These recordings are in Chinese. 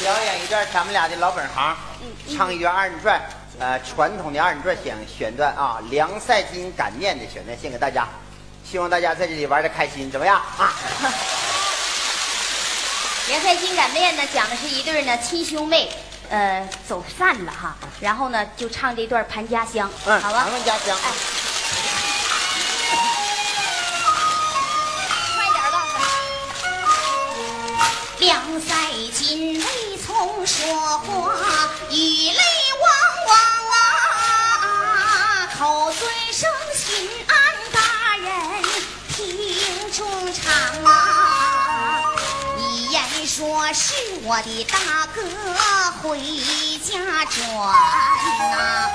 表演一段咱们俩的老本行，唱一段二人转，呃，传统的二人转选选段啊，梁赛金擀面的选段献给大家，希望大家在这里玩的开心，怎么样啊？梁赛金擀面呢，讲的是一对呢亲兄妹，呃，走散了哈，然后呢就唱这段盘家乡，嗯，好吧谈？论家乡。哎，筋未从说话，雨泪汪汪啊，口尊声心安大人听中唱啊。一言说是我的大哥回家转呐、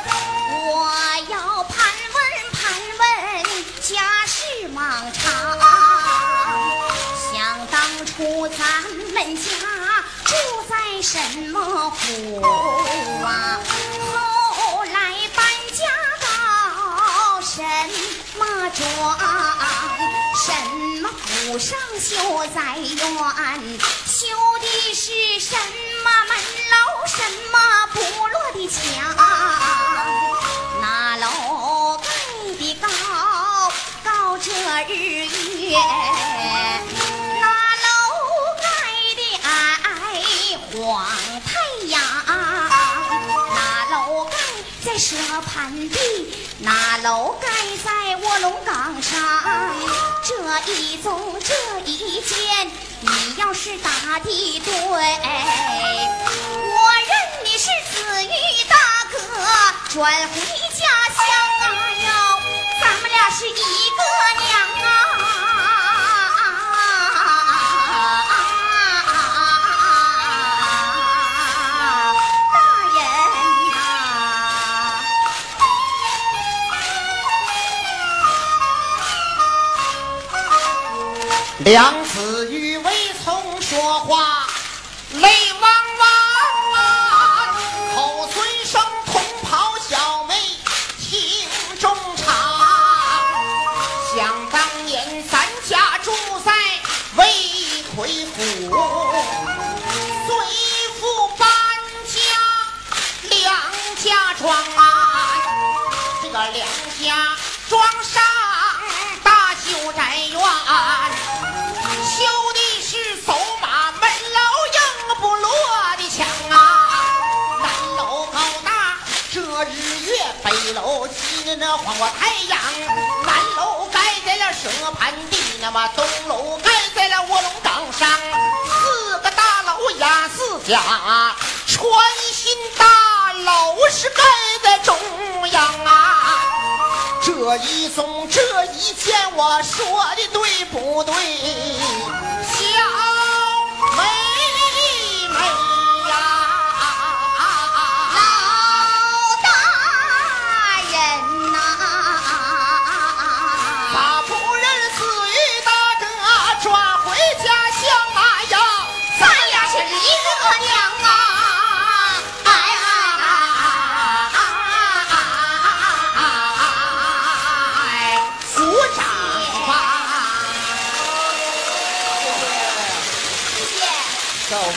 我要盘问盘问家事忙长。想当初咱们家住在什么府啊？后来搬家到什么庄？什么府上修在院？修的是什么门楼？什么部落的墙？那楼盖的高，高这日月。太阳。那楼盖在蛇盘地，那楼盖在卧龙岗上。这一宗这一间，你要是打的对，我认你是子玉大哥，转回家梁子玉未曾说话，泪汪汪啊！口尊声同袍小妹听中唱。想当年咱家住在魏奎府，随父搬家梁家庄啊。这个梁家庄上那晃过太阳。南楼盖在了蛇盘地，那么东楼盖在了卧龙岗上。四个大楼压四家，穿心大楼是盖在中央啊。这一宗这一件，我说的对不对？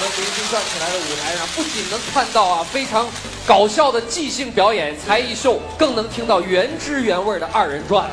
们明星转起来的舞台上，不仅能看到啊非常搞笑的即兴表演、才艺秀，更能听到原汁原味的二人转啊。